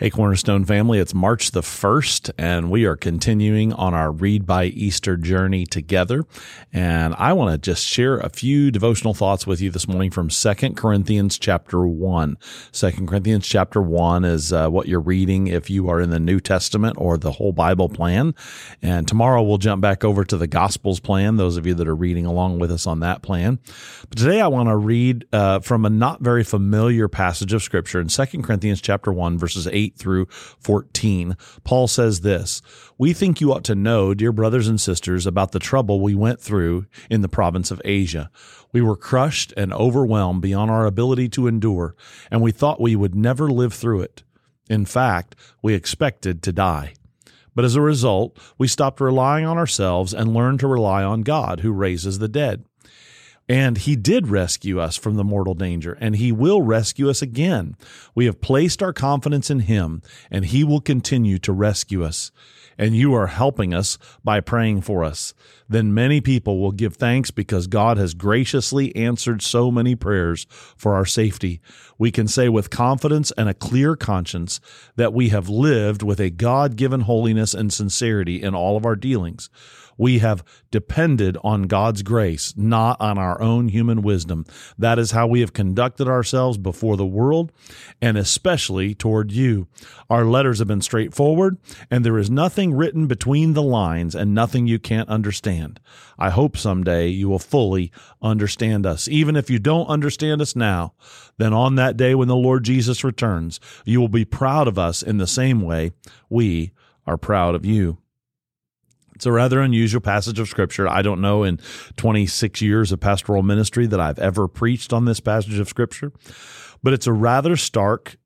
Hey, Cornerstone family, it's March the 1st, and we are continuing on our Read by Easter journey together. And I want to just share a few devotional thoughts with you this morning from Second Corinthians chapter 1. 2 Corinthians chapter 1 is uh, what you're reading if you are in the New Testament or the whole Bible plan. And tomorrow we'll jump back over to the Gospels plan, those of you that are reading along with us on that plan. But today I want to read uh, from a not very familiar passage of Scripture in 2 Corinthians chapter 1, verses 8 8 through 14. Paul says this We think you ought to know, dear brothers and sisters, about the trouble we went through in the province of Asia. We were crushed and overwhelmed beyond our ability to endure, and we thought we would never live through it. In fact, we expected to die. But as a result, we stopped relying on ourselves and learned to rely on God, who raises the dead. And he did rescue us from the mortal danger, and he will rescue us again. We have placed our confidence in him, and he will continue to rescue us. And you are helping us by praying for us. Then many people will give thanks because God has graciously answered so many prayers for our safety. We can say with confidence and a clear conscience that we have lived with a God given holiness and sincerity in all of our dealings. We have depended on God's grace, not on our own human wisdom. That is how we have conducted ourselves before the world and especially toward you. Our letters have been straightforward, and there is nothing written between the lines and nothing you can't understand. I hope someday you will fully understand us. Even if you don't understand us now, then on that day when the Lord Jesus returns, you will be proud of us in the same way we are proud of you. It's a rather unusual passage of scripture. I don't know in 26 years of pastoral ministry that I've ever preached on this passage of scripture, but it's a rather stark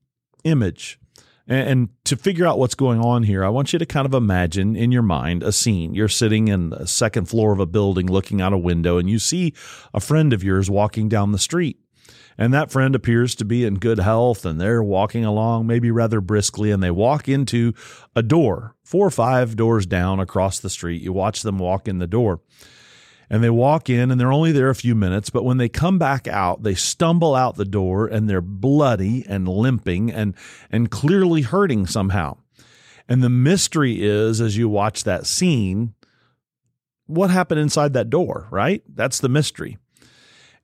image. And, to figure out what's going on here, I want you to kind of imagine in your mind a scene. You're sitting in the second floor of a building looking out a window, and you see a friend of yours walking down the street and that friend appears to be in good health and they're walking along maybe rather briskly and they walk into a door four or five doors down across the street. You watch them walk in the door. And they walk in and they're only there a few minutes but when they come back out they stumble out the door and they're bloody and limping and and clearly hurting somehow. And the mystery is as you watch that scene what happened inside that door right? That's the mystery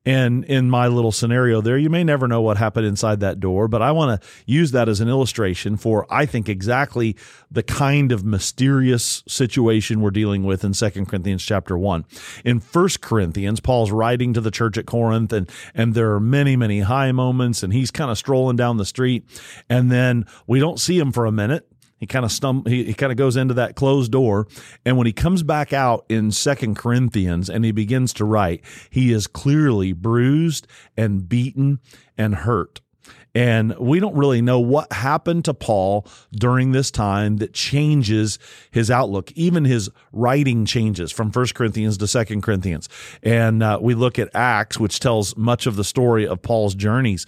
and in my little scenario there, you may never know what happened inside that door, but I want to use that as an illustration for, I think, exactly the kind of mysterious situation we're dealing with in Second Corinthians chapter 1. In First Corinthians, Paul's writing to the church at Corinth, and, and there are many, many high moments, and he's kind of strolling down the street, and then we don't see him for a minute he kind of stum he, he kind of goes into that closed door. And when he comes back out in Second Corinthians and he begins to write, he is clearly bruised and beaten and hurt. And we don't really know what happened to Paul during this time that changes his outlook. Even his writing changes from First Corinthians to Second Corinthians. And uh, we look at Acts, which tells much of the story of Paul's journeys.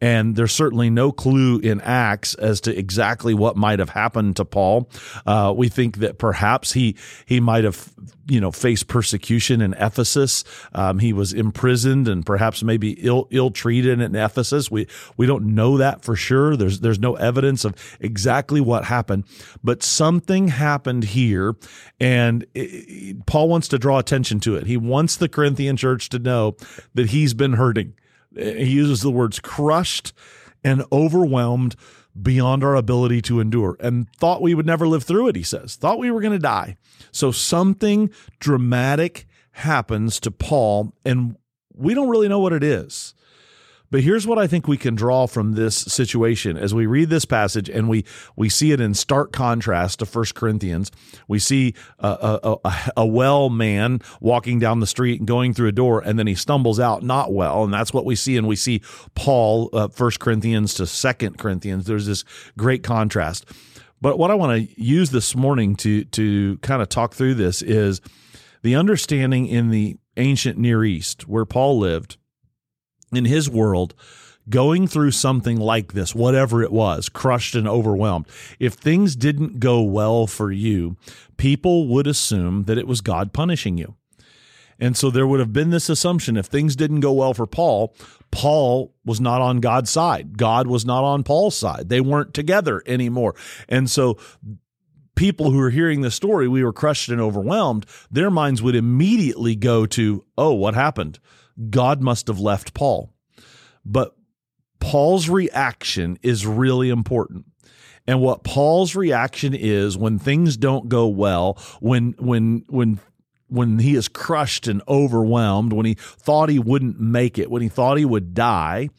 And there's certainly no clue in Acts as to exactly what might have happened to Paul. Uh, we think that perhaps he he might have you know faced persecution in Ephesus. Um, he was imprisoned and perhaps maybe ill ill treated in Ephesus. We we don't know that for sure. There's there's no evidence of exactly what happened, but something happened here, and it, Paul wants to draw attention to it. He wants the Corinthian church to know that he's been hurting. He uses the words crushed and overwhelmed beyond our ability to endure and thought we would never live through it, he says. Thought we were going to die. So something dramatic happens to Paul, and we don't really know what it is. But here's what I think we can draw from this situation as we read this passage and we we see it in stark contrast to First Corinthians. We see a, a, a, well man walking down the street and going through a door, and then he stumbles out not well, and that's what we see. And we see Paul, uh, First Corinthians to Second Corinthians. There's this great contrast. But what I want to use this morning to to kind of talk through this is the understanding in the ancient Near East where Paul lived in his world going through something like this, whatever it was, crushed and overwhelmed, if things didn't go well for you, people would assume that it was God punishing you. And so there would have been this assumption if things didn't go well for Paul, Paul was not on God's side. God was not on Paul's side. They weren't together anymore. And so people who are hearing the story, we were crushed and overwhelmed, their minds would immediately go to, oh, what happened? God must have left Paul. But Paul's reaction is really important. And what Paul's reaction is when things don't go well, when when when when he is crushed and overwhelmed, when he thought he wouldn't make it, when he thought he would die,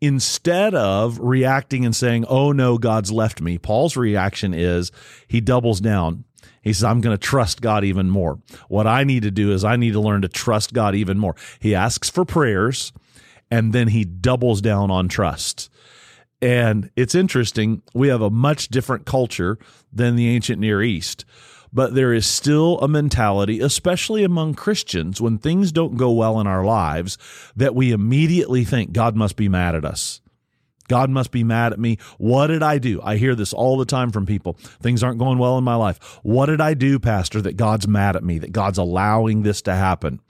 instead of reacting and saying, Oh no, God's left me, Paul's reaction is he doubles down. He says, I'm going to trust God even more. What I need to do is I need to learn to trust God even more. He asks for prayers and then he doubles down on trust. And it's interesting, we have a much different culture than the ancient Near East but there is still a mentality, especially among Christians, when things don't go well in our lives, that we immediately think God must be mad at us. God must be mad at me. What did I do? I hear this all the time from people. Things aren't going well in my life. What did I do, Pastor, that God's mad at me, that God's allowing this to happen?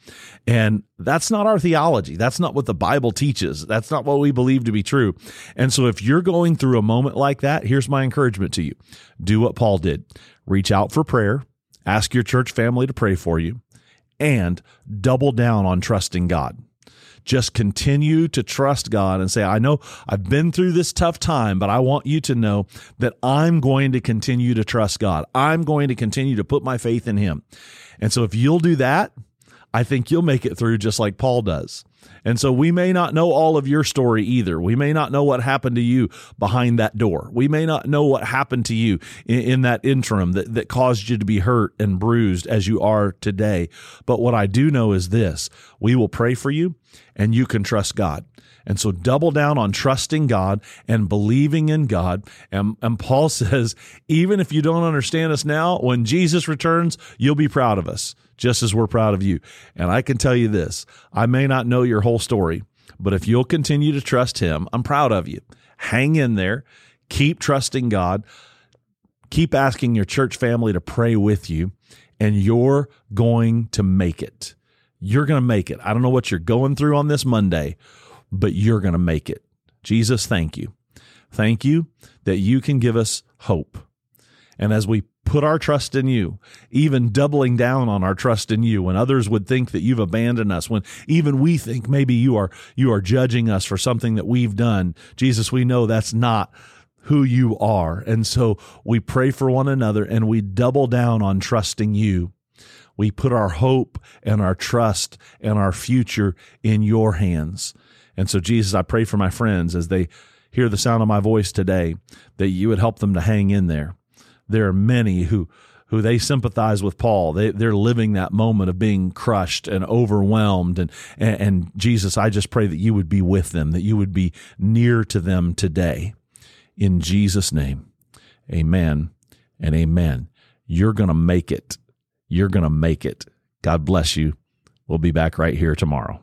And that's not our theology. That's not what the Bible teaches. That's not what we believe to be true. And so if you're going through a moment like that, here's my encouragement to you do what Paul did reach out for prayer, ask your church family to pray for you, and double down on trusting God just continue to trust God and say, I know I've been through this tough time, but I want you to know that I'm going to continue to trust God. I'm going to continue to put my faith in Him. And so if you'll do that, I think you'll make it through just like Paul does. And so we may not know all of your story either. We may not know what happened to you behind that door. We may not know what happened to you in, in, that interim that, that caused you to be hurt and bruised as you are today. But what I do know is this we will pray for you and you can trust God. And so double down on trusting God and believing in God. And, and Paul says, even if you don't understand us now, when Jesus returns, you'll be proud of us just as we're proud of you. And I can tell you this I may not know your whole story, but if you'll continue to trust Him, I'm proud of you. Hang in there, keep trusting God, keep asking your church family to pray with you, and you're going to make it. You're going to make it. I don't know what you're going through on this Monday, but you're going to make it. Jesus, thank you. Thank you that you can give us hope. And as we put our trust in you, even doubling down on our trust in you when others would think that you've abandoned us, when even we think maybe you are you are judging us for something that we've done. Jesus, we know that's not who you are. And so we pray for one another and we double down on trusting you. We put our hope and our trust and our future in your hands. And so, Jesus, I pray for my friends as they hear the sound of my voice today that you would help them to hang in there there are many who who they sympathize with Paul. They, they're living that moment of being crushed and overwhelmed. And, and, and, Jesus, I just pray that you would be with them, that you would be near to them today. In Jesus' name, amen and amen. You're going to make it. You're going to make it. God bless you. We'll be back right here tomorrow.